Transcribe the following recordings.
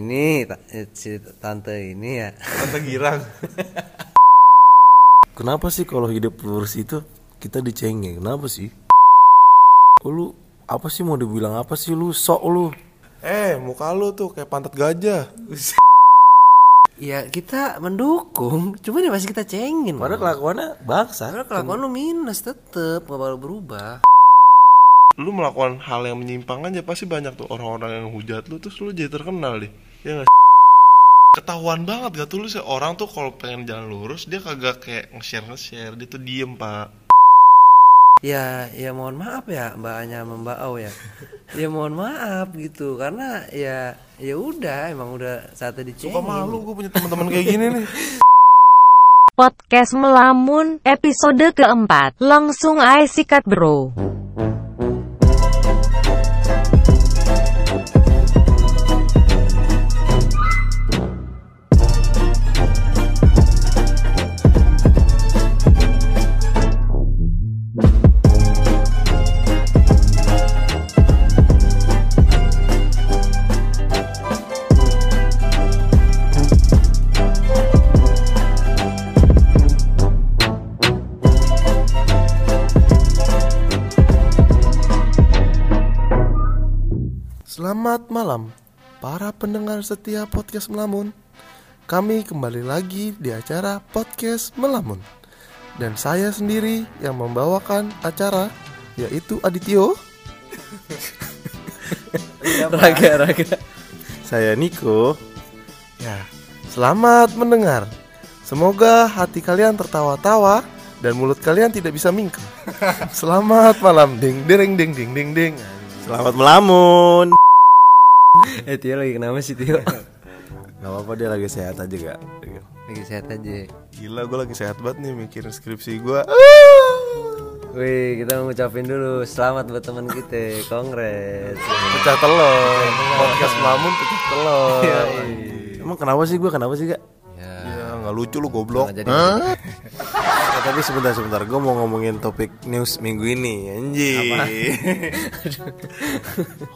ini eh, si tante ini ya Tante girang. Kenapa sih kalau hidup lurus itu kita dicengin? Kenapa sih? Oh, lu apa sih mau dibilang apa sih lu sok lu? eh, muka lu tuh kayak pantat gajah. ya kita mendukung cuman ya masih kita cengin Padahal kelakuannya bangsa. Padahal kelakuan lu minus tetep gak bakal berubah Lu melakukan hal yang menyimpang aja pasti banyak tuh orang-orang yang hujat lu terus lu jadi terkenal deh. Ya gak? Ketahuan banget gak tuh lu sih orang tuh kalau pengen jalan lurus dia kagak kayak nge-share nge-share dia tuh diem pak. ya ya mohon maaf ya mbak Anya sama mbak Au ya ya mohon maaf gitu karena ya ya udah emang udah saatnya dicengin Suka malu gue punya teman-teman kayak gini nih. Podcast Melamun, episode keempat. Langsung aja sikat bro. Malam para pendengar setia podcast Melamun. Kami kembali lagi di acara podcast Melamun. Dan saya sendiri yang membawakan acara yaitu Adityo. raga raga Saya Niko. Ya, selamat mendengar. Semoga hati kalian tertawa-tawa dan mulut kalian tidak bisa mingkem. Selamat malam, ding ding ding ding ding ding. Selamat melamun. Eh Tio lagi kenapa sih Tio Gak apa-apa dia lagi sehat aja gak? lagi sehat aja Gila, gue lagi sehat banget nih mikirin skripsi gue. Wih, kita mau ngucapin dulu selamat buat teman kita, kongres. Pecah telur, podcast Melamun pecah telur. Emang kenapa sih gue? Kenapa sih gak? Ya, Ya nggak lucu lu goblok. jadi. Eh, tapi sebentar sebentar, gue mau ngomongin topik news minggu ini, anjing.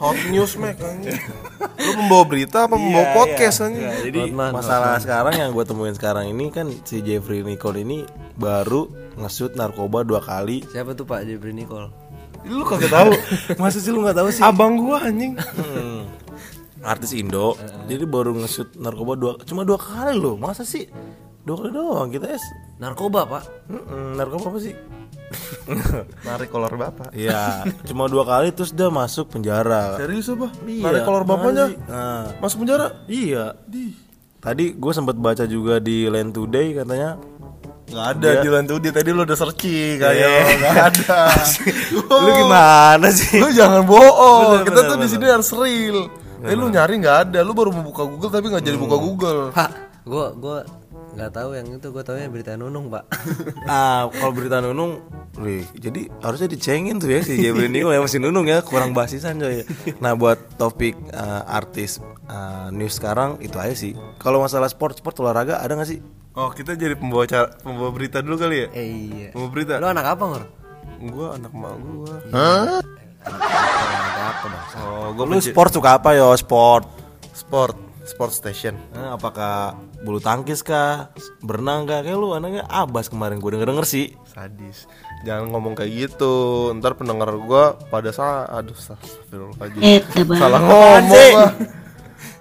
Hot news Mac anjing. Lu membawa berita apa membawa podcast anjing? Jadi Hotman, masalah sekarang yang gue temuin sekarang ini kan si Jeffrey Nicole ini baru nge-shoot narkoba dua kali. Siapa tuh Pak Jebri Nicole? Lu kagak tahu. Masa sih lu nggak tahu sih? Abang gua anjing. Hmm. Artis Indo, jadi baru nge-shoot narkoba dua, cuma dua kali loh. Masa sih? Dua kali doang kita es. Narkoba, Pak. Mm-mm, narkoba apa sih? Narik kolor bapak. Iya, cuma dua kali terus dia masuk penjara. Serius apa? Iya, Narik kolor bapaknya? Nah, Masuk penjara? iya. Tadi gue sempat baca juga di Land Today katanya Gak ada di lantai dia tadi lu udah searching kayak Iya. gak ada. Lu gimana sih? Lu jangan bohong. Bener, Kita bener, tuh di bener. sini harus real. Eh lu nyari nggak ada, lu baru mau buka Google tapi nggak jadi buka Google. Pak, gua gua nggak tahu yang itu, gua taunya berita Nunung, Pak. Ah, kalau berita Nunung, wih, jadi harusnya dicengin tuh ya si Jebri Nicole ya masih Nunung ya, kurang basisan coy. Nah, buat topik eh, artis eh, news sekarang itu aja sih. Kalau masalah sport, sport olahraga ada nggak sih? Oh, kita jadi pembawa cara, pembawa berita dulu kali ya? Eh, iya. Pembawa berita. Lu anak apa, Ngor? Gua anak mak gua. Apa, Bang? Oh, gua Lu sport suka apa yo? Sport. sport, sport station. Eh, apakah bulu tangkis kah? Berenang kah? Kayak lu anaknya abas kemarin gue denger denger sih. Sadis. Jangan ngomong kayak gitu. Ntar pendengar gua pada salah aduh astagfirullahaladzim. Salah ngomong.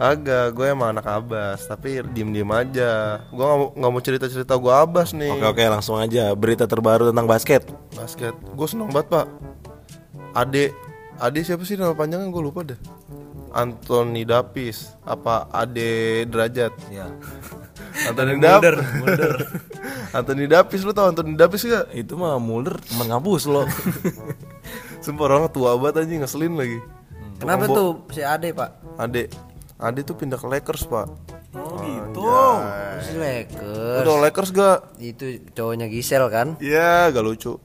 Agak, gue emang anak abas, tapi diem-diem aja. Gue nggak mau nggak mau cerita-cerita gue abas nih. Oke oke langsung aja berita terbaru tentang basket. Basket, gue seneng banget pak. Ade, Ade siapa sih nama panjangnya gue lupa deh. Anthony Dapis, apa Ade Derajat? Ya. Anthony Dapis. Anthony Dapis, lu tau Anthony Dapis gak? Itu mah Mulder teman ngampus lo. Sumpah orang tua banget aja ngeselin lagi. Kenapa tuh si Ade, Pak? Ade, Ade tuh pindah ke Lakers pak. Oh gitu. Si Lakers. Udah Lakers gak? Itu cowoknya Gisel kan? Iya, gak lucu.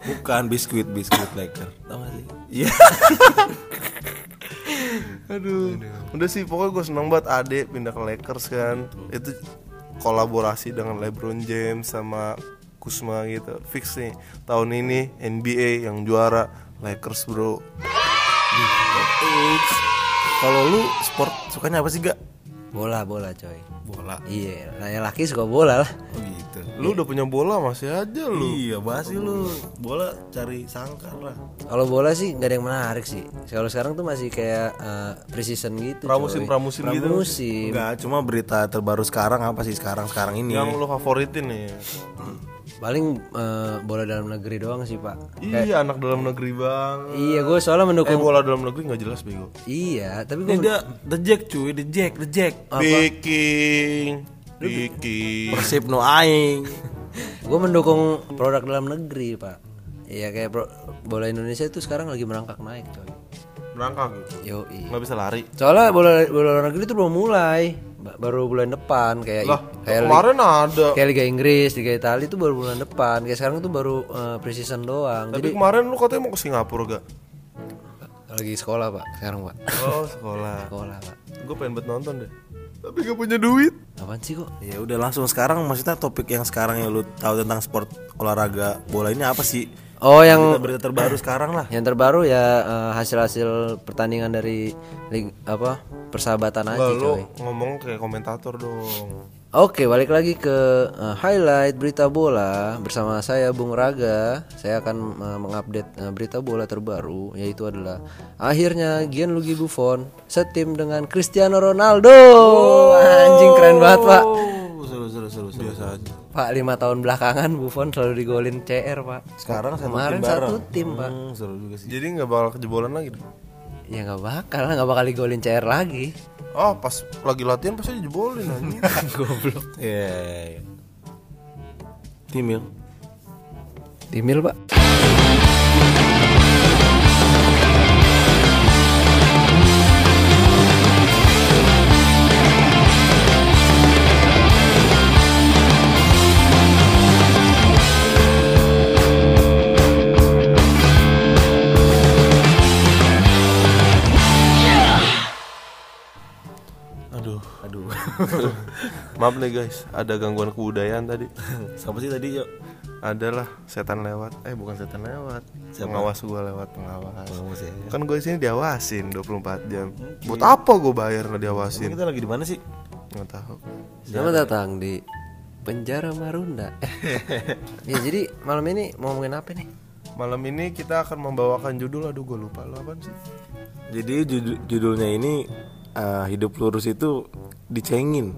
Bukan biskuit biskuit Laker. Tahu gak sih? Iya. Aduh. Udah sih pokoknya gue seneng banget Ade pindah ke Lakers kan. Itu kolaborasi dengan LeBron James sama Kusma gitu. Fix nih tahun ini NBA yang juara Lakers bro. kalau lu sport sukanya apa sih gak bola bola coy. Bola. Iya yang laki suka bola lah. Oh gitu. Lu udah punya bola masih aja lu. iya bahas sih lu. Bola. Cari sangkar lah. Kalau bola sih nggak ada yang menarik sih. Kalau sekarang tuh masih kayak eh, precision gitu Pramusim coy. pramusim gitu. pramusim. Enggak, cuma berita terbaru sekarang apa sih sekarang sekarang ini? Yang lu favoritin nih. Paling eh, bola dalam negeri doang sih pak Iya anak dalam negeri bang. iya gue soalnya Eh mendukung bola dalam negeri nggak jelas bego. iya tapi gue dia the jack cuy the jack the jack Viking, Viking. persib no aing gue mendukung produk dalam negeri pak Iya kayak pro- bola Indonesia itu sekarang lagi merangkak naik coy Berangkat gitu. yo Nggak bisa lari. soalnya bola bola luar negeri itu belum mulai baru bulan depan kayak Lah, kayak kemarin ada. kayak Liga Inggris, Liga Italia itu baru bulan depan. Kayak sekarang itu baru eh, preseason doang. Tapi Jadi kemarin lu katanya mau ke Singapura gak? lagi sekolah pak, sekarang pak. Oh sekolah. Sekolah pak. Gue pengen buat nonton deh. Tapi gak punya duit. Apaan sih kok? ya udah langsung sekarang maksudnya topik yang sekarang yang lu tahu tentang sport olahraga bola ini apa sih Oh yang berita terbaru sekarang lah yang terbaru ya eh, hasil-hasil pertandingan dari lig, apa persahabatan aja Lah, lu coy. ngomong kayak komentator dong. Oke, balik lagi ke eh, highlight berita bola bersama saya Bung Raga. Saya akan eh, mengupdate eh, berita bola terbaru yaitu adalah akhirnya Gianluigi Buffon setim dengan Cristiano Ronaldo. Anjing keren banget, Pak. oh, seru seru seru seru saja Pak, lima tahun belakangan Buffon selalu digolin CR, Pak. sekarang satu Kemarin tim bareng. satu tim, Pak. Hmm, seru juga sih Jadi nggak bakal kejebolan lagi. Ya nggak bakal, nggak bakal digolin CR lagi. Oh pas lagi latihan pasti dijebolin anjing. Goblok. Iya, iya, iya. Timil Timil, Pak. Maaf nih guys, ada gangguan kebudayaan tadi. siapa sih tadi yuk Adalah setan lewat. Eh bukan setan lewat. Pengawas gua lewat pengawas. Pengawas ya. Kan gue sini diawasin 24 jam. Buat apa gue bayar nggak Ini diawasin? kita lagi di mana sih Nggak tahu. Selamat datang di penjara Marunda. ya jadi malam ini mau ngomongin apa nih? Malam ini kita akan membawakan judul aduh gue lupa lu apaan sih? jadi judul- judulnya ini eh, hidup lurus itu dicengin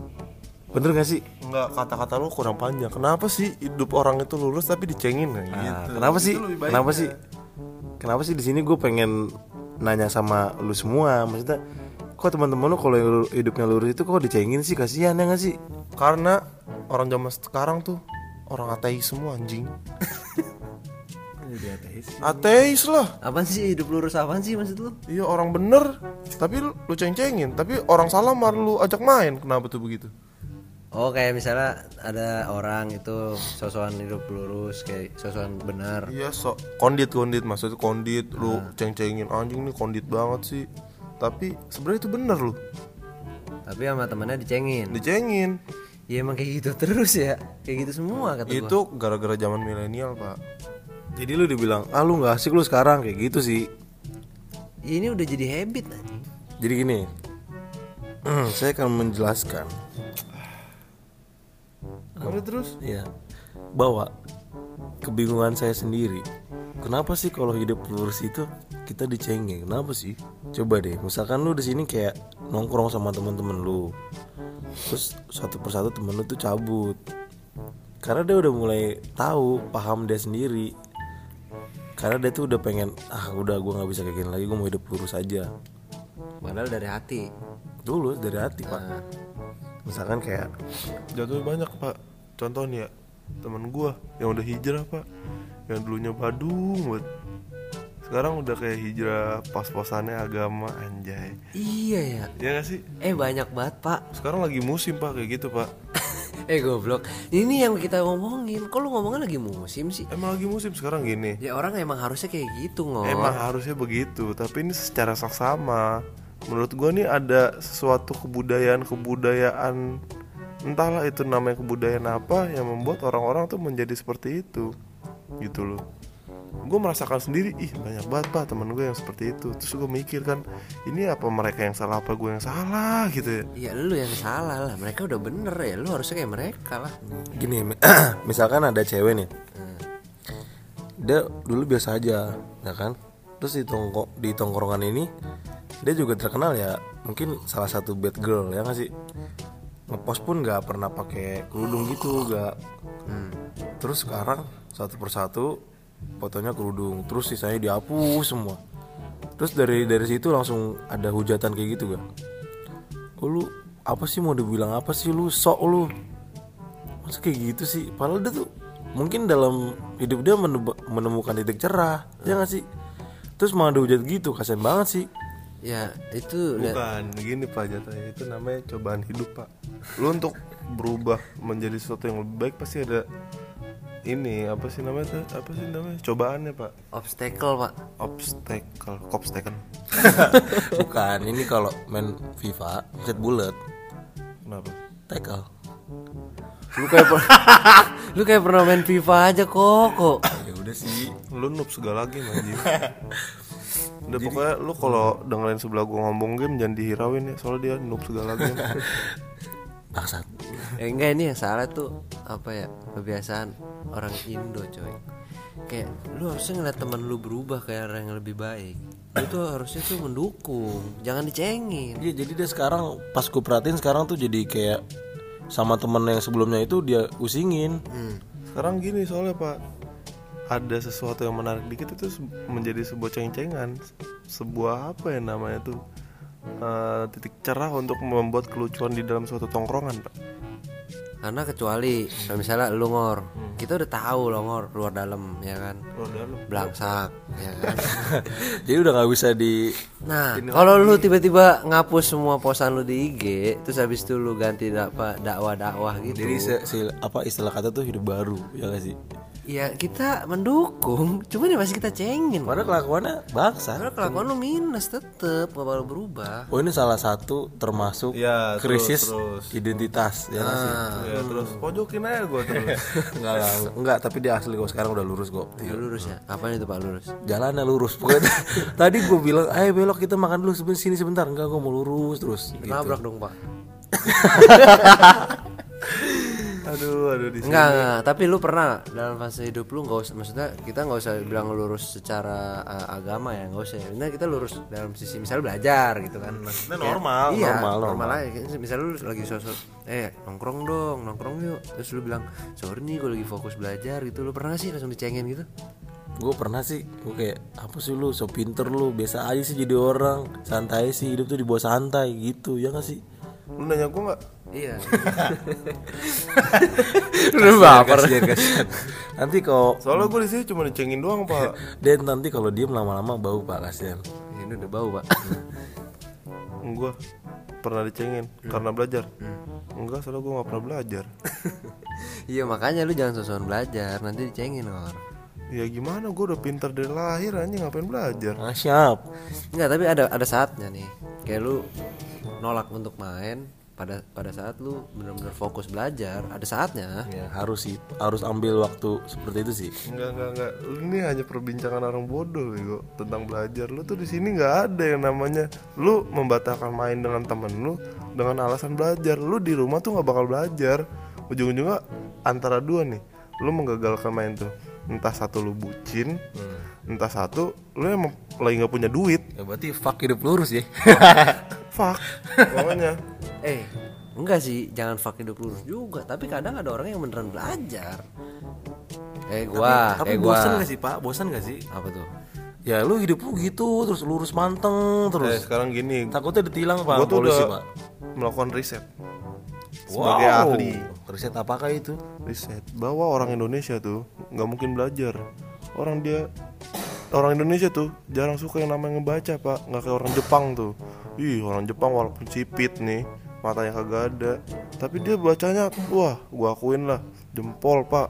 bener gak sih Enggak, kata-kata lu kurang panjang. Kenapa sih hidup orang itu lurus tapi dicengin Nah, gitu? kenapa sih Itu kenapa ya. sih kenapa sih di sini gue pengen nanya sama lu semua maksudnya kok teman-teman lu kalau hidupnya lurus itu kok dicengin sih kasihan ya gak sih Karena orang zaman sekarang tuh orang ateis semua anjing. Ateis lah. Apaan sih hidup lurus apaan sih maksud lu? Iya orang bener Tapi lu, lu ceng-cengin Tapi orang salah malah lu ajak main Kenapa tuh begitu? Oh kayak misalnya ada orang itu sosokan hidup lurus kayak sosokan benar. Iya sok Kondit kondit Maksudnya kondit Lu ceng-cengin Anjing nih kondit banget sih Tapi sebenarnya itu bener lu Tapi sama temennya dicengin. Dicengin Ya emang kayak gitu terus ya. Kayak gitu semua kata gua. Itu gara-gara zaman milenial pak jadi lu dibilang ah lu nggak asik lu sekarang kayak gitu sih. Ya, ini udah jadi habit anjing. jadi gini saya akan menjelaskan. Mari terus? Ya bahwa kebingungan saya sendiri kenapa sih kalau hidup lurus itu kita dicengin kenapa sih? Coba deh misalkan lu di sini kayak nongkrong sama teman-teman lu terus satu persatu temen lu tuh cabut. Karena dia udah mulai tahu paham dia sendiri karena dia tuh udah pengen ah udah gua nggak bisa kayak gini lagi gue mau hidup lurus aja Padahal dari hati. dulu dari hati pak misalkan kayak Jatuhnya banyak pak Contoh nih ya Temen gua Yang udah hijrah pak Yang dulunya Badung buat Sekarang udah kayak hijrah Pas-pasannya agama Anjay Iya ya. Iya gak sih? Eh banyak banget pak. Sekarang lagi musim pak kayak gitu pak Eh goblok. Ini yang kita ngomongin. Kok lu ngomongnya lagi musim sih? Emang lagi musim sekarang gini Ya orang emang harusnya kayak gitu ngomong. Emang harusnya begitu Tapi ini secara saksama Menurut gua nih ada sesuatu kebudayaan-kebudayaan Entahlah itu namanya kebudayaan apa Yang membuat orang-orang tuh menjadi seperti itu Gitu loh gue merasakan sendiri ih banyak banget pak teman gue yang seperti itu. Terus gue mikir kan ini apa mereka yang salah apa gue yang salah? Gitu ya. Iya lu yang salah lah. Mereka udah bener ya Lu harusnya kayak mereka lah. Gini, mi- misalkan ada cewek nih, dia dulu biasa aja, ya kan? Terus di tongko di tongkrongan ini, dia juga terkenal ya, mungkin salah satu bad girl ya nggak sih? Ngepost pun nggak pernah pakai kerudung gitu, nggak. Terus sekarang satu persatu fotonya kerudung, terus sisanya dihapus semua. Terus dari dari situ langsung ada hujatan kayak gitu gak? Oh, lu apa sih mau dibilang apa sih lu? Sok lu. Masa kayak gitu sih? Padahal dia tuh mungkin dalam hidup dia menemukan titik cerah ya gak sih? Terus malah dihujat gitu kasian banget sih. Ya itu bukan gini pak jatuhnya. Itu namanya cobaan hidup pak. Lu untuk berubah menjadi sesuatu yang lebih baik pasti ada ini apa sih namanya tuh? Apa sih namanya? Cobaannya pak. Obstacle pak. Obstacle. Obstacle bukan ini kalau main FIFA set bullet kenapa? Tackle. Lu kayak per- Lu kayak pernah main FIFA aja kok kok. Ya udah sih. Lu noob segala game anjing. Udah pokoknya lu kalau dengerin sebelah gua ngomong game jangan dihirauin ya soalnya dia noob segala game bangsat. Eh enggak ini yang salah tuh Apa ya Kebiasaan orang Indo coy. Kayak lu harusnya ngeliat teman lu berubah kayak orang yang lebih baik. Lu tuh harusnya tuh mendukung Jangan dicengin. Iya jadi dia sekarang pas gue perhatiin sekarang tuh jadi kayak sama temen yang sebelumnya itu dia usingin. Sekarang gini soalnya pak. Ada sesuatu yang menarik dikit itu menjadi sebuah ceng-cengan. Sebuah apa ya namanya tuh eh, titik cerah untuk membuat kelucuan di dalam suatu tongkrongan pak. Karena kecuali kalau Misalnya lu ngor Kita udah tahu lo ngor Luar dalam ya kan? Belangsak ya kan? Jadi udah nggak bisa di Nah, kalau lu tiba-tiba ngapus semua posan lu di IG, terus habis itu lu ganti apa dakwah-dakwah gitu. jadi se- si- apa istilah kata tuh hidup baru ya gak sih ya kita mendukung, cuman ya masih kita cengin. padahal kelakuannya bangsa Karena kelakuan lu minus tetep gak bakal berubah. Oh ini salah satu termasuk Ya, terus, krisis terus. identitas ya nggak sih? ya terus pojokin aja gue terus Enggak lah, enggak tapi dia asli kok sekarang udah lurus kok. Ya, lurus ya. Apaan itu Pak lurus? Jalannya lurus pokoknya. Tadi gue bilang, ayo belok kita makan dulu sini sebentar. Enggak, gue mau lurus terus. Gitu. Nabrak dong Pak. aduh aduh di sini Enggak, enggak, tapi lu pernah dalam fase hidup lu nggak usah maksudnya kita nggak usah bilang lurus secara uh, agama ya, nggak usah. Nah, kita lurus dalam sisi misalnya belajar gitu kan. Maksudnya normal, iya, normal, normal, normal. aja. Misalnya lu lagi sosok eh nongkrong dong, nongkrong yuk. Terus lu bilang, "Sorry nih gue lagi fokus belajar." gitu. Lu pernah nggak sih langsung dicengin gitu? Gue pernah sih, gue kayak apa sih lu, so pinter lu, biasa aja sih jadi orang, santai sih hidup tuh dibawa santai gitu, ya gak sih? Lu nanya gue nggak Iya. Lu baper. Kasihan, kasihan. Nanti kalau soalnya gue di sini cuma dicengin doang pak dan nanti kalau diem lama-lama bau pak kasihan. Ini udah bau, Pak. gue pernah dicengin karena belajar enggak soalnya gue nggak pernah belajar iya, makanya lu jangan sosokan belajar, nanti dicengin orang. ya gimana gue udah pintar dari lahir anjing ngapain belajar Ah, siap. Enggak, tapi ada ada saatnya nih. Kayak lu nolak untuk main pada pada saat lu benar-benar fokus belajar, ada saatnya. Ya, harus sih, harus ambil waktu seperti itu sih. Enggak enggak enggak. Ini hanya perbincangan orang bodoh bego tentang belajar. Lu tuh di sini nggak ada yang namanya lu membatalkan main dengan temen lu dengan alasan belajar. Lu di rumah tuh nggak bakal belajar. Ujung-ujungnya antara dua nih. Lu menggagalkan main tuh. Entah satu lu bucin, entah satu lu emang lagi nggak punya duit. Ya berarti fuck hidup lurus ya. Fuck. Pokoknya Eh, enggak sih, jangan fuck hidup lurus juga. Tapi kadang ada orang yang beneran belajar. Eh gua, Tapi eh gua. bosan gak sih pak? Bosan gak sih? Apa tuh? Ya lu hidup lu gitu terus lurus manteng eh, terus. sekarang gini, Takutnya ditilang pak gue tuh polisi udah pak. melakukan riset sebagai Wow. ahli. Riset apakah itu? riset bahwa orang Indonesia tuh nggak mungkin belajar orang dia orang Indonesia tuh jarang suka yang namanya ngebaca pak nggak kayak orang Jepang tuh ih orang Jepang walaupun sipit nih matanya kagak ada tapi dia bacanya wah gua akuin lah jempol pak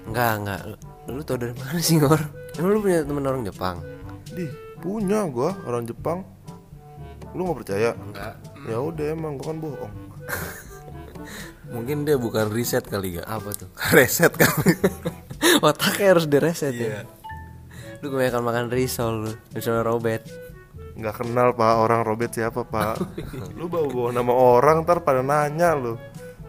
Enggak, enggak. Lu, lu tau dari mana sih, Ngor? Emang lu punya temen orang Jepang? di punya gua orang Jepang lu nggak percaya Enggak. ya udah emang gua kan bohong Mungkin dia bukan riset kali gak? Apa tuh? Reset kali. Otaknya harus direset ya. Lu kebanyakan makan risol lu Risol Robert nggak kenal pak orang Robert siapa pak lu bawa bawa nama orang ntar pada nanya lu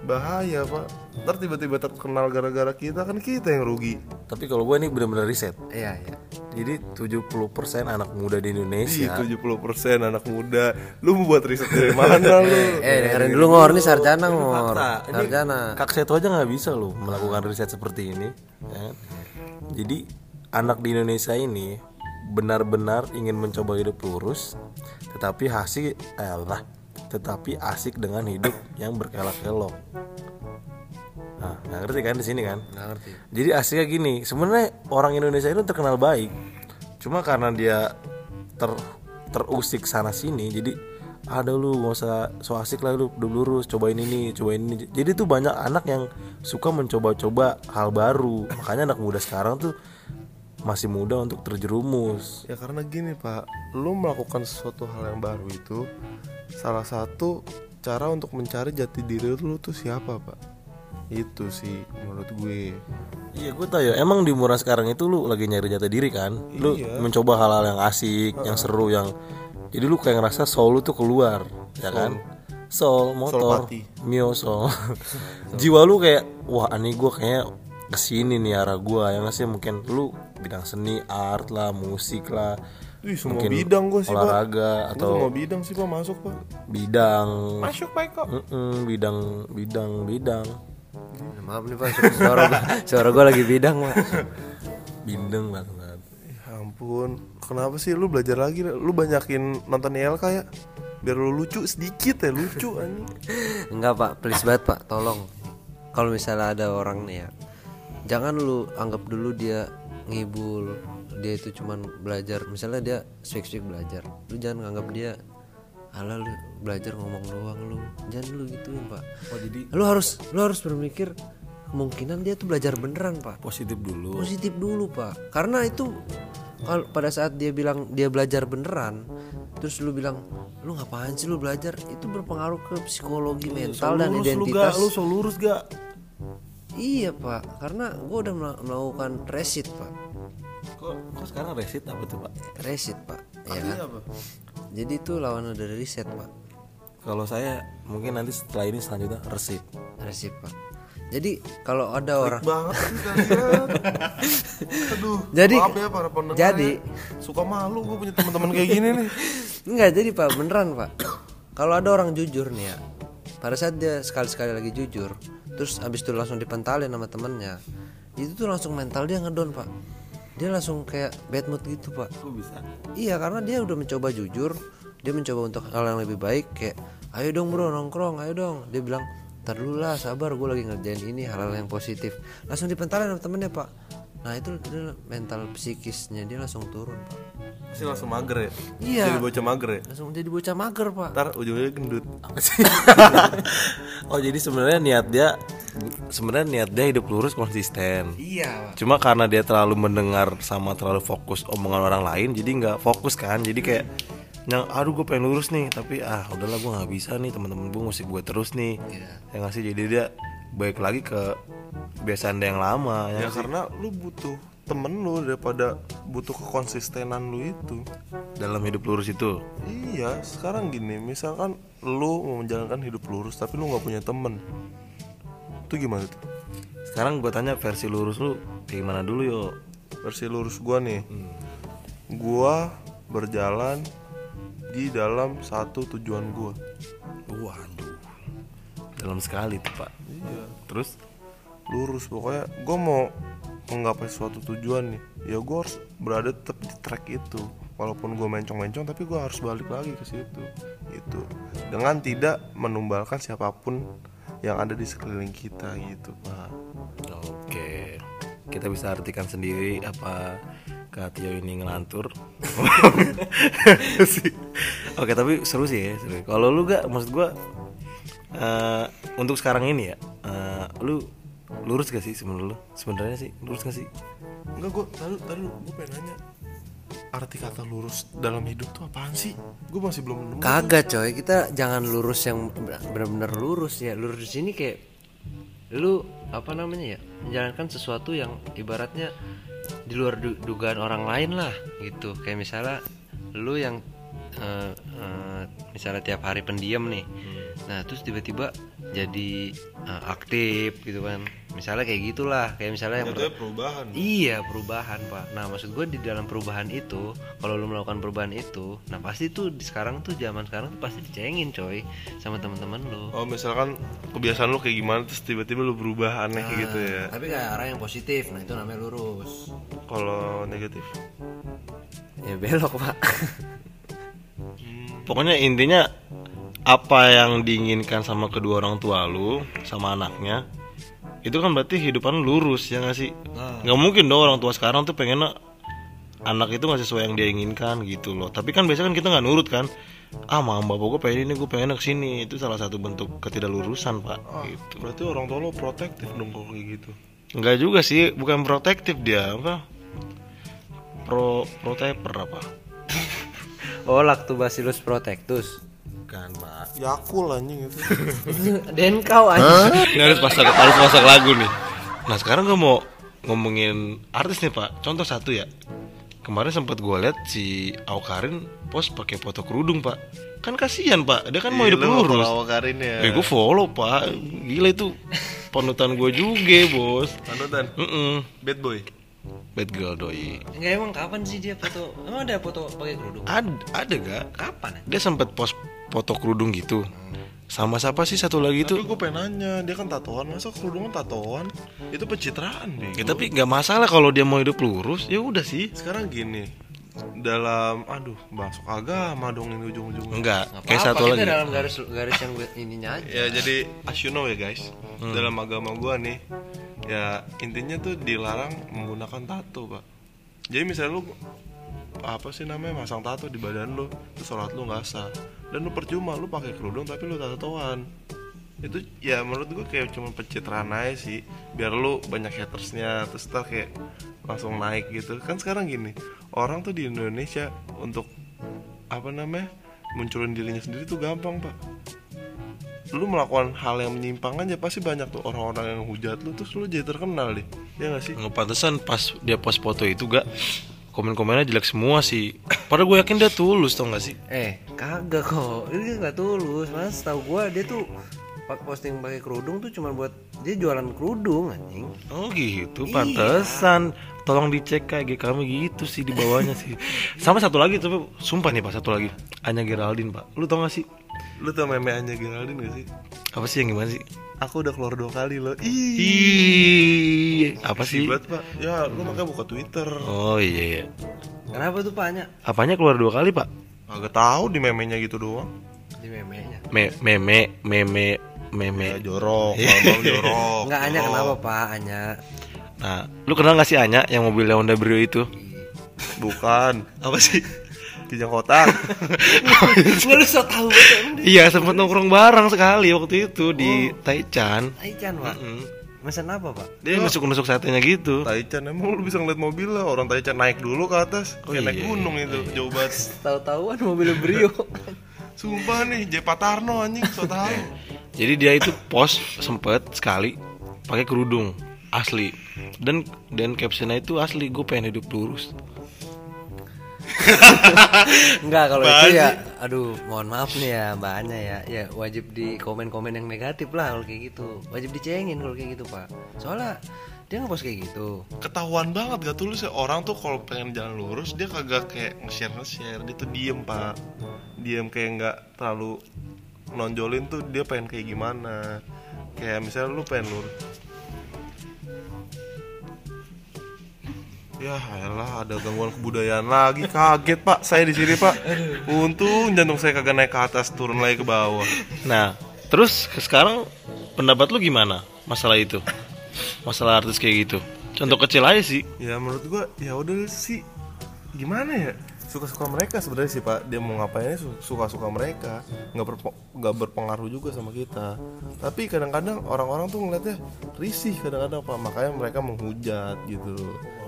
bahaya pak. Ntar tiba-tiba terkenal gara-gara kita kan kita yang rugi. Tapi kalau gue ini benar-benar riset. Iya iya. Jadi 70% anak muda di Ih, Indonesia 70% anak muda. Lu mau buat riset dari mana lu? Eh dengerin dulu ngor. Ini sarjana ngor. Sarjana. Kak Seto aja nggak bisa loh melakukan riset seperti ini. ya kan? Jadi anak di Indonesia ini benar-benar ingin mencoba hidup lurus, tetapi hasil eh, lah, tetapi asik dengan hidup yang berkelok-kelok. Nah, nggak ngerti kan di sini kan? Nggak ngerti. Jadi asiknya gini, sebenarnya orang Indonesia itu terkenal baik, cuma karena dia ter terusik sana sini, jadi ada lu nggak usah so asik lah lu udah lurus cobain ini cobain ini. Jadi tuh banyak anak yang suka mencoba-coba hal baru. Makanya anak muda sekarang tuh masih muda untuk terjerumus. Ya karena gini pak Lu melakukan sesuatu hal yang baru itu Salah satu cara untuk mencari jati diri lu tuh siapa pak? Itu sih menurut gue. Iya gue tau ya. Emang di umuran sekarang itu lu lagi nyari jati diri kan? Lu mencoba hal-hal yang asik Yang seru yang Jadi lu kayak ngerasa soul lu tuh keluar Ya kan? Soul motor. Mio soul. Jiwa lu kayak Wah ini gue kayak ke sini nih arah gue Yang nggak sih? Mungkin lu bidang seni art lah musik lah Wih semua Mungkin bidang gue sih pak. olahraga Gua atau semua bidang sih pak masuk pak. Bidang. Masuk pak kok. Mm-mm, bidang bidang bidang. Maaf nih pak Suara gua, suara gua lagi bidang pak. Bindeng banget. Ya ampun. Kenapa sih lu belajar lagi? Lu banyakin nonton ILK ya? Biar lu lucu sedikit ya lucu anjing. Enggak pak. Please banget pak. Tolong. Kalau misalnya ada orang nih ya Jangan lu anggap dulu dia ngibul Dia itu cuman belajar Misalnya dia speak-speak belajar Lu jangan anggap dia Alah lu belajar ngomong doang lu Jangan lu gituin pak. Oh jadi Lu harus lu harus berpikir Kemungkinan dia tuh belajar beneran pak. Positif dulu. Positif dulu pak. Karena itu kalau pada saat dia bilang dia belajar beneran terus lu bilang lu ngapain sih lu belajar? Itu berpengaruh ke psikologi mental dan identitas. Lu so lurus gak? Iya pak. Karena gua udah mela- melakukan resit pak kok kok sekarang resit apa tuh pak? Resit pak. Ya. Kan jadi itu lawan dari riset pak. Kalau saya mungkin nanti setelah ini selanjutnya resit. Resit pak. Jadi kalau ada orang banget Aduh Jadi- maaf ya para pendengar jadi- ya. Suka malu gue punya teman-teman kayak gini nih. Enggak jadi pak beneran pak. Kalau ada orang jujur nih ya. Pada saat dia sekali-sekali lagi jujur Terus abis itu langsung dipentalin sama temennya Itu tuh langsung mental dia ngedon pak Dia langsung kayak bad mood gitu pak. Kok bisa? Iya karena dia udah mencoba jujur. Dia mencoba untuk hal yang lebih baik Kayak ayo dong bro nongkrong ayo dong. Dia bilang Ntar dulu lah sabar gue lagi ngerjain ini hal-hal yang positif. Langsung dipentalin sama temennya pak Nah itu dia mental psikisnya dia langsung turun pak. Pasti langsung mager ya? Iya. Jadi bocah mager ya? Langsung jadi bocah mager pak. Ntar ujungnya gendut. Oh jadi sebenarnya niat dia sebenarnya niat dia hidup lurus konsisten. Iya cuma karena dia terlalu mendengar sama terlalu fokus omongan orang lain jadi nggak fokus kan. Jadi kayak yang aduh gue pengen lurus nih tapi ah udahlah gue nggak bisa nih teman-teman gue mesti gue terus nih. Ya nggak sih? Jadi dia baik lagi ke kebiasaan dia yang lama ya, Ya sih? karena lu butuh temen lu daripada butuh kekonsistenan lu itu. Dalam hidup lurus itu? Iya sekarang gini misalkan lu mau menjalankan hidup lurus tapi lu nggak punya temen Itu gimana tuh? sekarang gue tanya versi lurus lu kayak gimana dulu yo? Versi lurus gua nih. Gua berjalan di dalam satu tujuan gua. Waduh dalam sekali tuh pak Iya. Terus? Lurus pokoknya gue mau menggapai suatu tujuan nih. Ya gue harus berada tetap di track itu. Walaupun gue mencong-mencong tapi gue harus balik lagi ke situ. Gitu. Dengan tidak menumbalkan siapa pun yang ada di sekeliling kita gitu pak. Oke, kita bisa artikan sendiri apa Kak Tio ini ngelantur. Oke, tapi seru sih ya. Kalau lu gak, maksud gua eh, untuk sekarang ini ya, eh, lu lurus gak sih sebenarnya lu? Sebenarnya sih lurus gak sih? enggak gue tadi tadi gue pengen nanya arti kata lurus dalam hidup tuh apaan sih gue masih belum nemu Kagak coy, kita jangan lurus yang benar-benar lurus ya. Lurus di sini kayak lu apa namanya ya? Menjalankan sesuatu yang ibaratnya di luar du- dugaan orang lain lah gitu kayak misalnya lu yang eh, misalnya tiap hari pendiam nih nah terus tiba-tiba jadi eh, aktif gitu kan misalnya kayak gitulah kayak misalnya yang per- perubahan Iya perubahan pak. Nah maksud gue di dalam perubahan itu, kalau lu melakukan perubahan itu, nah pasti tuh sekarang tuh zaman sekarang tuh pasti dicengin coy sama teman-teman lu. Oh misalkan kebiasaan lu kayak gimana terus tiba-tiba lu berubah aneh kayak gitu ya Tapi kayak arah yang positif, nah itu namanya lurus. Kalau negatif Ya belok pak. Pokoknya intinya apa yang diinginkan sama kedua orang tua lu sama anaknya itu kan berarti hidupan lu lurus ya nggak sih? Nggak mungkin dong orang tua sekarang tuh pengennya anak itu nggak sesuai yang dia inginkan gitu loh. Tapi kan biasanya kan kita nggak nurut kan? Ah mama bapak gue pengen ini gue pengen ke sini itu salah satu bentuk ketidaklurusan pak. Gitu. Berarti orang tua lu protektif dong kalau kayak gitu? Nggak juga sih bukan protektif dia apa? Pro proteper apa Oh lactobacillus protectus. bukan pak Yakul anjing itu. Dan kau aja. ini harus masak harus masak lagu nih. Nah sekarang gue mau ngomongin artis nih pak. Contoh satu ya. Kemarin sempat gue lihat si Aukarin post pakai foto kerudung pak. Kan kasihan pak. Dia kan mau hidup lurus. Karin ya. Eh gue follow pak. Gila itu. Panutan gue juga bos. Panutan? Mm Bad boy bad girl doi Enggak emang kapan sih dia foto? Emang ada foto pakai kerudung? ada ada gak Kapan? ya? dia sempat post foto kerudung gitu sama siapa sih satu lagi Tapi tuh gue pengen nanya Dia kan tatoan Masa kerudungan tatoan Itu pencitraan deh ya, tapi nggak masalah kalau dia mau hidup lurus ya udah sih Sekarang gini Dalam Aduh Masuk agama dong ini ujung-ujungnya enggak Nggak kayak apa-apa, satu lagi dalam garis garis yang gue ininya aja. Ya jadi as you know ya guys Dalam agama gua nih Ya intinya tuh dilarang menggunakan tato pak. Jadi misalnya lu apa sih namanya masang tato di badan lu terus sholat lu nggak sah dan lu percuma lu pakai kerudung tapi lu tatoan. Itu ya menurut gua kayak cuma pencitraan aja sih biar lu banyak hatersnya terus ntar kayak langsung naik gitu. Kan sekarang gini orang tuh di Indonesia untuk apa namanya munculin dirinya sendiri tuh gampang pak lu melakukan hal yang menyimpang aja pasti banyak tuh orang-orang yang hujat lu terus lu jadi terkenal deh ya gak sih ngepantesan pas dia post foto itu gak komen-komennya jelek semua sih padahal gue yakin dia tulus tau gak sih Eh, kagak kok. Ini nggak tulus. Mas, tahu gua dia tuh posting pakai kerudung tuh cuma buat dia jualan kerudung anjing. oh gitu? Pantesan. Tolong dicek kayak kami gitu sih di bawahnya sih. Sama satu lagi tapi sumpah nih pak satu lagi. Anya Geraldine pak. Lu tau gak sih? Lu tau meme Anya Geraldine gak sih? Apa sih yang gimana sih? Aku udah keluar dua kali loh. Ih. Apa sih? Hebat pak. Ya lu makanya buka Twitter. Oh iya iya. Kenapa tuh Pak apanya keluar dua kali pak? Agak tahu di memenya gitu doang. Di memenya. Me meme meme ya meme jorok malam jorok Enggak Anya jorok. kenapa Pak? Anya. nah lu kenal gak sih Anya yang mobilnya Honda Brio itu bukan apa sih kijang kotak Enggak lu so tahu. Iya sempat nongkrong bareng sekali waktu itu di Taichan. Taichan Pak. Mesen apa Pak? Dia nusuk-nusuk satenya gitu. Taichan emang lu bisa ngeliat mobil lah orang Taichan naik dulu ke atas Oh kayak naik iya, gunung itu jauh banget Tahu-tahuan mobil Brio. sumpah nih J Patarno anjing so tau Jadi dia itu post sempet sekali pakai kerudung asli dan dan captionnya itu asli gue pengen hidup lurus. Enggak kalau itu ya aduh mohon maaf nih ya Mbak Anya ya. Ya wajib di komen-komen yang negatif lah kalau kayak gitu. Wajib dicengin kalau kayak gitu Pak. Soalnya dia ngepost kayak gitu. ketahuan banget gak tulus ya orang tuh kalau pengen jalan lurus dia kagak kayak nge-share nge-share dia tuh diem pak diem kayak nggak terlalu nonjolin tuh dia pengen kayak gimana. Kayak misalnya lu pengen lurus ya elah ada gangguan kebudayaan lagi. Kaget pak. Saya di sini pak. Untung jantung saya kagak naik ke atas turun lagi ke bawah. Nah terus sekarang pendapat lu gimana masalah itu? Masalah artis kayak gitu. Contoh kecil aja sih. ya menurut gua ya udah sih. Gimana ya suka-suka mereka sebenarnya sih pak. Dia mau ngapainnya su- suka-suka mereka. Nggak berpo- nggak berpengaruh juga sama kita. Tapi kadang-kadang orang-orang tuh ngeliatnya risih kadang-kadang pak. Makanya mereka menghujat gitu.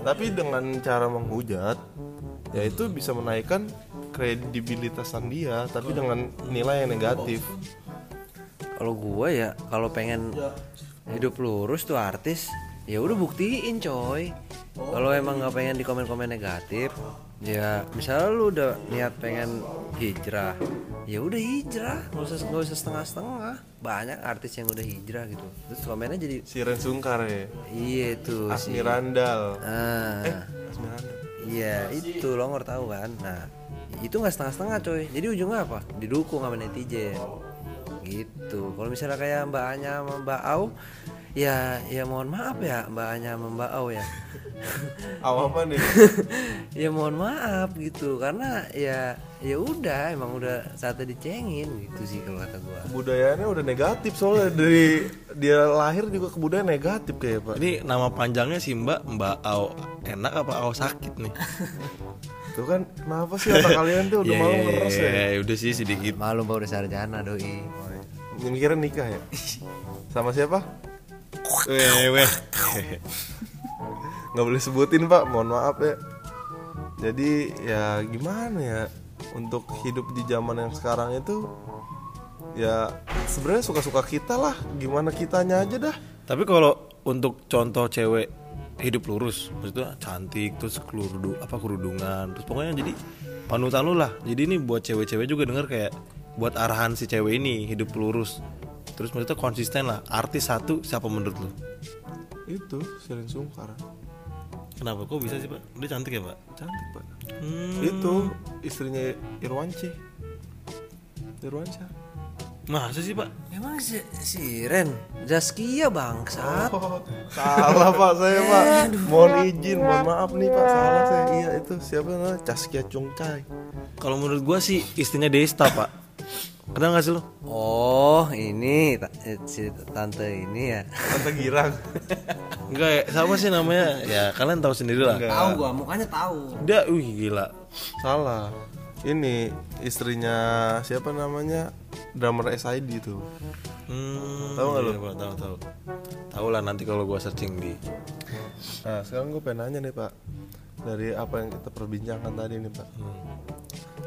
Tapi dengan cara menghujat ya itu bisa menaikkan kredibilitasan dia tapi dengan nilai yang negatif. Kalau gua ya kalau pengen hidup lurus tuh artis ya udah buktiin coy. Kalau emang nggak pengen di komen-komen negatif ya misalnya lu udah niat pengen hijrah ya udah hijrah. Nggak usah nggak usah setengah-setengah. Banyak artis yang udah hijrah gitu. Terus komennya jadi Siren Sungkar ya? Iya itu si Asmirandal ah. Asmirandal iya itu lo nggak tahu kan? Nah itu nggak setengah-setengah coy. Jadi ujungnya apa? Didukung sama netizen. Gitu. Kalau misalnya kayak Mbak Anya sama Mbak Au ya ya mohon maaf ya Mbak Anya sama Mbak Au ya. Aw apa nih? Ya mohon maaf gitu karena ya ya udah emang udah saatnya dicengin gitu sih kalau kata gua. Kebudayaannya udah negatif soalnya dari dia lahir juga kebudayaan negatif kayak pak. Ini nama panjangnya sih Mbak. Mbak Au enak apa Au sakit nih? Tuh kan kenapa sih otak kalian tuh udah Ya, malu ya, ngeres ya, ya ya, udah sih sedikit. malu pak udah sarjana doi. Mikirnya nikah ya? Sama siapa? Weh. nggak boleh sebutin pak mohon maaf ya jadi ya gimana ya untuk hidup di zaman yang sekarang itu ya sebenarnya suka-suka kita lah gimana kitanya aja dah Tapi kalau untuk contoh cewek hidup lurus, maksudnya cantik, terus kerudu apa kerudungan, terus pokoknya jadi panutan lu lah. Jadi ini buat cewek-cewek juga denger kayak buat arahan si cewek ini hidup lurus. Terus maksudnya konsisten lah. Artis satu siapa menurut lu? itu Selin Sungkar Kenapa kok bisa sih pak? Dia cantik ya pak? cantik pak Hmm. itu istrinya Irwanci Irwansyah Masa sih pak? emang si, si Ren Zaskia bangsat Oh, salah pak saya pak mohon izin mohon maaf nih pak salah saya iya itu siapa namanya Caskia Cungcai Kalau menurut gua sih istrinya Desta pak. Kenal gak sih lu? oh ini eh, si tante ini ya Tante Girang Enggak ya, siapa sih namanya? Ya kalian tahu sendiri lah. tahu gua mukanya tahu Dia, wih gila. Salah. Ini istrinya siapa namanya? Drummer SID tuh. Hmm, Tahu nggak lu? iya, Pak, tahu tahu. Tahu lah nanti kalau gua searching di. Nah, sekarang gue pengen nanya nih, Pak. Dari apa yang kita perbincangkan tadi nih, Pak.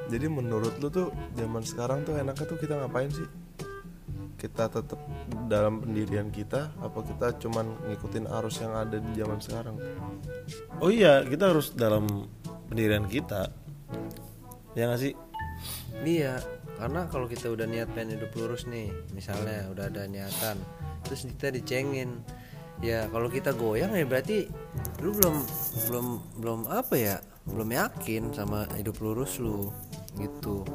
Jadi menurut lu tuh zaman sekarang tuh enaknya tuh kita ngapain sih? Kita tetap dalam pendirian kita apa kita cuman ngikutin arus yang ada di zaman sekarang? Oh iya, kita harus dalam pendirian kita. Ya nggak sih? Iya, karena kalau kita udah niat pengen hidup lurus nih, misalnya udah ada niatan, terus kita dicengin, ya kalau kita goyang ya berarti lu belum belum belum apa ya, belum yakin sama hidup lurus lu, gitu.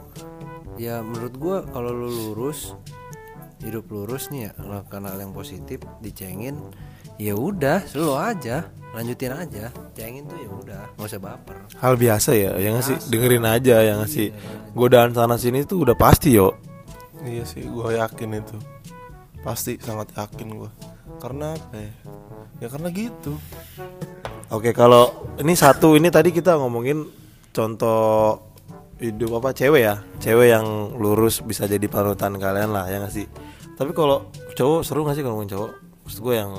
Ya menurut gua kalau lu lurus, hidup lurus nih ya, melakukan hal yang positif, dicengin, ya udah, slow aja, lanjutin aja, cengin tuh ya udah, nggak usah baper. Hal biasa ya, ya nggak sih? Dengerin aja ya nggak sih? Godaan sana sini tuh udah pasti yo. Iya sih, gue yakin itu. Pasti sangat yakin gue. Karena apa ya? Ya karena gitu. Oke, kalau ini satu ini tadi kita ngomongin contoh hidup apa cewek ya, cewek yang lurus bisa jadi panutan kalian lah ya nggak sih? Tapi kalau cowok seru nggak sih kalau ngomongin cowok? Maksud gue yang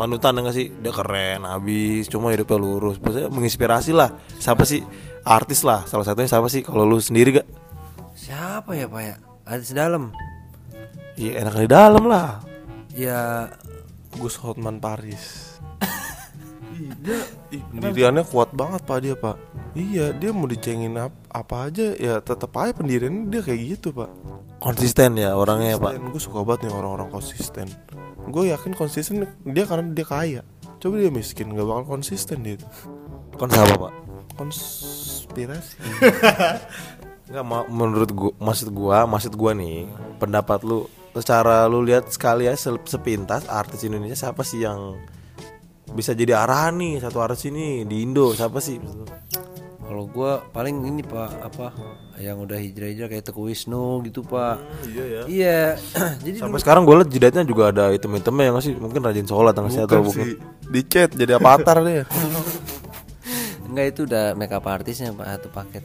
panutan ya nggak sih? Dia keren, habis, cuma hidupnya lurus. Maksudnya menginspirasi lah. Siapa sih artis lah? Salah satunya siapa sih? Kalau lu sendiri gak? Siapa ya pak ya? Artis dalam. Iya enak di dalam lah. Ya Gus Hotman Paris. Ih, dia ih, pendiriannya kuat banget pak dia pak. Iya dia mau dicengin ap- apa aja ya tetap aja pendiriannya dia kayak gitu pak. Konsisten ya orangnya ya pak. Gue suka banget nih orang-orang konsisten. Gue yakin konsisten dia karena dia kaya. Coba dia miskin nggak bakal konsisten dia. itu. Siapa pak? Konspirasi. Enggak ma- menurut gua maksud gua maksud gua nih pendapat lu secara lu lihat sekali ya sepintas artis Indonesia siapa sih yang bisa jadi arahan nih satu artis ini di Indo siapa sih kalau gua paling ini pak apa yang udah hijrah-hijrah kayak Teguh Wisnu gitu pak. iya ya Iya. Jadi sampai sekarang gue liat jidatnya juga ada item-itemnya ya nggak sih mungkin rajin sholat nggak sih atau Bukan sih di chat jadi avatar dia. enggak itu udah makeup artisnya pak satu paket.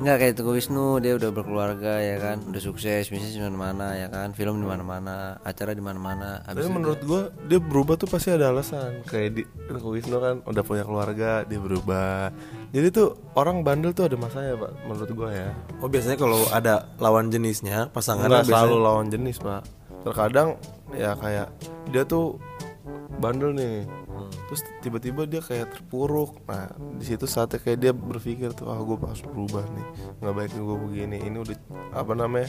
Enggak kayak Teguh Wisnu dia udah berkeluarga ya kan, udah sukses bisnis di mana-mana ya kan, film di mana-mana, acara di mana-mana. Tapi Habis itu menurut gua dia berubah tuh pasti ada alasan. Kayak di Ko Wisnu kan udah punya keluarga, dia berubah. Jadi tuh orang bandel tuh ada masanya, Pak, menurut gua ya. oh biasanya kalau ada lawan jenisnya pasangannya Enggak biasanya selalu lawan jenis, Pak. Terkadang ya kayak dia tuh bandel nih. Terus tiba-tiba dia kayak terpuruk nah di situ saatnya kayak dia berpikir tuh ah gue harus berubah nih nggak baik gue begini ini udah apa namanya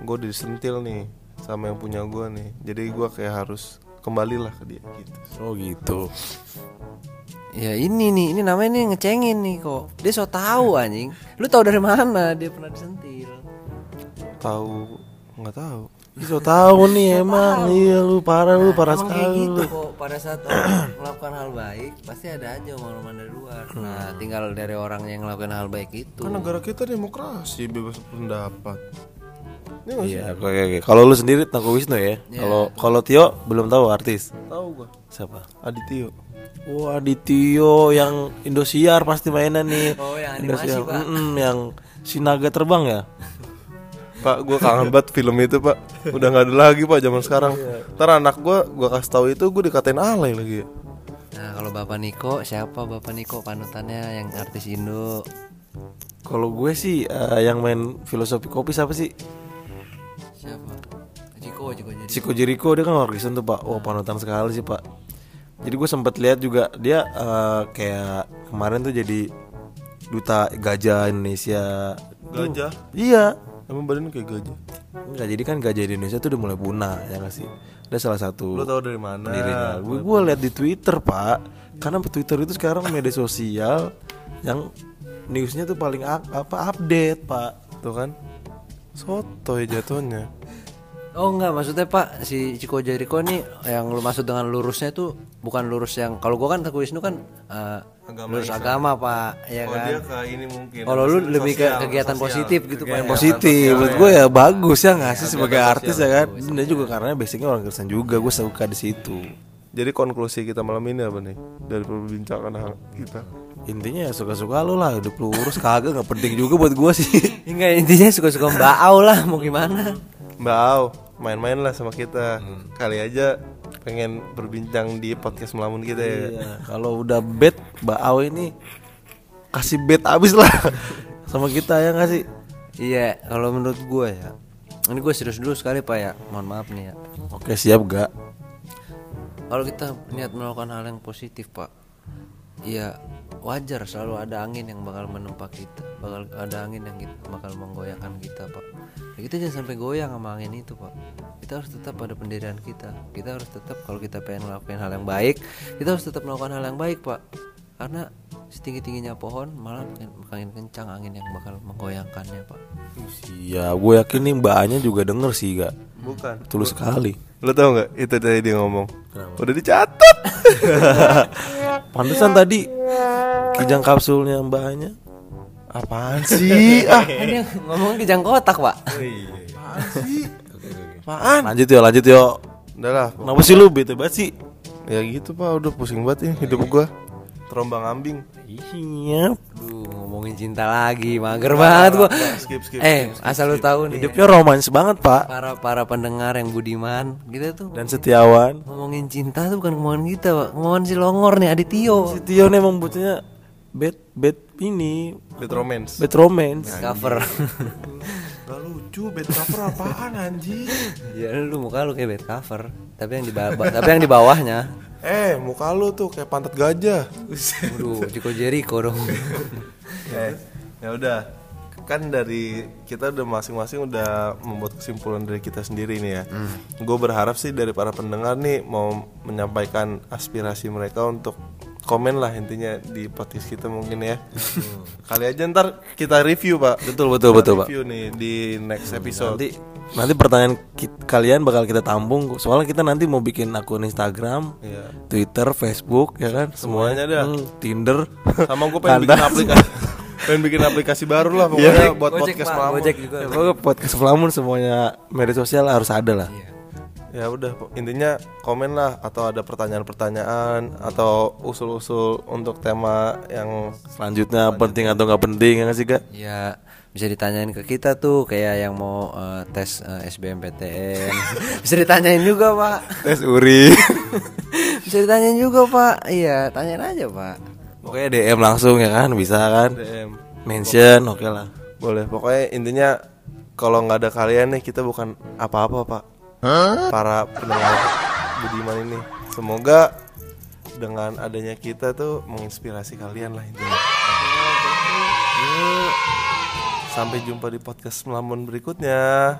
gue udah disentil nih sama yang punya gue nih jadi gue kayak harus kembalilah ke dia gitu Oh gitu. Ya ini nih, ini namanya nih ngecengin nih kok. Dia so tahu anjing. Lu tahu dari mana dia pernah disentil? tahu nggak tahu So tahu nih emang iya lu parah lu parah Emang kayak sekali gitu lu. kok. Pada saat orang melakukan hal baik, pasti ada aja omongan dari luar. Nah, tinggal dari orang yang melakukan hal baik itu. kan negara kita demokrasi bebas pendapat sih Iya, oke oke. Kalau lu sendiri Tangku Wisnu ya. Kalau kalau Tio belum tahu artis. tahu gue Siapa? Adityo Wah, Adityo yang Indosiar pasti mainan nih. Oh, yang animasi, Indosiar. Pak. Mm-mm, yang Sinaga terbang ya? Pak, gue kangen banget film itu pak Udah nggak ada lagi pak zaman sekarang Ntar anak gue, gue kasih tahu itu gue dikatain alay lagi Nah, kalau Bapak Niko, siapa Bapak Niko panutannya yang artis Indo? Kalau gue sih eh, yang main filosofi kopi siapa sih? Siapa? Ciko, Ciko jadi. Chico Jericho dia kan orkesan tuh pak. Wah panutan sekali sih pak. Jadi gue sempet lihat juga dia eh, kayak kemarin tuh jadi duta gajah Indonesia. Gajah? Iya. Emang badannya kayak gajah Enggak jadi kan gajah di Indonesia tuh udah mulai punah ya nggak sih. Ada salah satu Lo tau dari mana? pendirinya. Gue gue lihat di Twitter pak. Karena Twitter itu sekarang media sosial yang newsnya tuh paling apa update pak. Tuh kan Soto ya jatuhnya Oh enggak, maksudnya Pak si Ciko Jericho nih yang lu maksud dengan lurusnya tuh bukan lurus yang kalau gua kan Teguh Wisnu kan eh, lurus agama Pak, ya Oh kan. dia ke ini mungkin Kalau lu lebih ke kegiatan sosial. positif gitu Pak. yang ya. positif menurut gue ya bagus ya nggak sih sebagai artis ya kan dan juga karena basicnya orang Kristen juga gue suka di situ Jadi konklusi kita malam ini apa nih? Dari perbincangan kita intinya ya suka-suka lu lah hidup lu urus kagak nggak penting juga buat gue sih Enggak intinya suka-suka Mbak Au lah mau gimana. Mbak Au, main-main lah sama kita Kali aja pengen berbincang di podcast melamun kita ya Iya, kalau udah bed Mbak Aw ini kasih bed abis lah sama kita ya nggak sih Iya, kalau menurut gua ya. Ini gue serius dulu sekali Pak ya. Mohon maaf nih ya. oke siap gak Kalau kita niat melakukan hal yang positif Pak, ya wajar selalu ada angin yang bakal menempa kita, bakal ada angin yang git- bakal menggoyangkan kita Pak. Ya, kita jangan sampai goyang sama angin itu Pak. Kita harus tetap pada pendirian kita. Kita harus tetap kalau kita pengen melakukan hal yang baik, kita harus tetap melakukan hal yang baik Pak. Karena setinggi tingginya pohon malah makin, makin kencang angin yang bakal menggoyangkannya Pak. Iya, gue yakin nih Mbak Anya juga denger sih gak Bukan Tulus sekali Lo tau gak? Itu tadi dia ngomong Udah dicatat Pantesan tadi Kijang kapsulnya Mbak Anya Apaan sih? ah dia ngomong kijang kotak Pak. Apaan sih? Apaan? Lanjut yo, lanjut yo Udah lah Kenapa sih lu bete banget sih? Ya gitu pak. Udah pusing banget ya hidup gua. Terombang ambing. Iya Duh, ngomongin cinta lagi, mager banget gua. skip, skip, eh, asal lu tahu nih, Hidupnya romans banget pak. Para para pendengar yang budiman, kita tuh. Dan setiawan. Ngomongin cinta tuh bukan ngomongin kita, Pak. Ngomongin si Longor nih, Adityo. Si Tio nih emang butuhnya Bed, bed ini. Bad romance. Bed romance. Cover. Gak lucu bad cover apaan anjing ya lu muka lu kayak bed cover, tapi yang di bawah, tapi yang di bawahnya. Eh muka lu tuh kayak pantat gajah Waduh, Ciko Jericho dong. Eh ya udah kan dari kita udah masing-masing udah membuat kesimpulan dari kita sendiri nih ya. Gue berharap sih dari para pendengar nih mau menyampaikan aspirasi mereka untuk komen lah intinya di podcast kita mungkin ya. Kali aja ntar kita review pak. Betul betul betul pak Review nih di next episode. Nanti nanti pertanyaan ki- kalian bakal kita tampung soalnya kita nanti mau bikin akun Instagram, Iya. Twitter, Facebook ya kan Semuanya dah. Hmm, Tinder Sama gue pengen bikin aplikasi. pengen bikin aplikasi baru lah pokoknya buat Gojek, podcast Pak, melamun. Gojek juga. Ya, pokoknya podcast Flamun semuanya media sosial harus ada lah. Ya udah intinya komen lah atau ada pertanyaan-pertanyaan atau usul-usul untuk tema yang Selanjutnya penting atau nggak penting ya nggak sih kak? Ya bisa ditanyain ke kita tuh kayak yang mau eh, tes eh, SBMPTN bisa ditanyain juga pak Tes uri. bisa ditanyain juga pak iya tanyain aja pak Pokoknya DM langsung ya kan bisa kan? DM. Mention oke lah. Boleh, pokoknya intinya kalau nggak ada kalian nih kita bukan apa-apa pak. Para pendengar Budiman ini, semoga dengan adanya kita tuh menginspirasi kalian lah. Yuk. Sampai jumpa di podcast melamun berikutnya.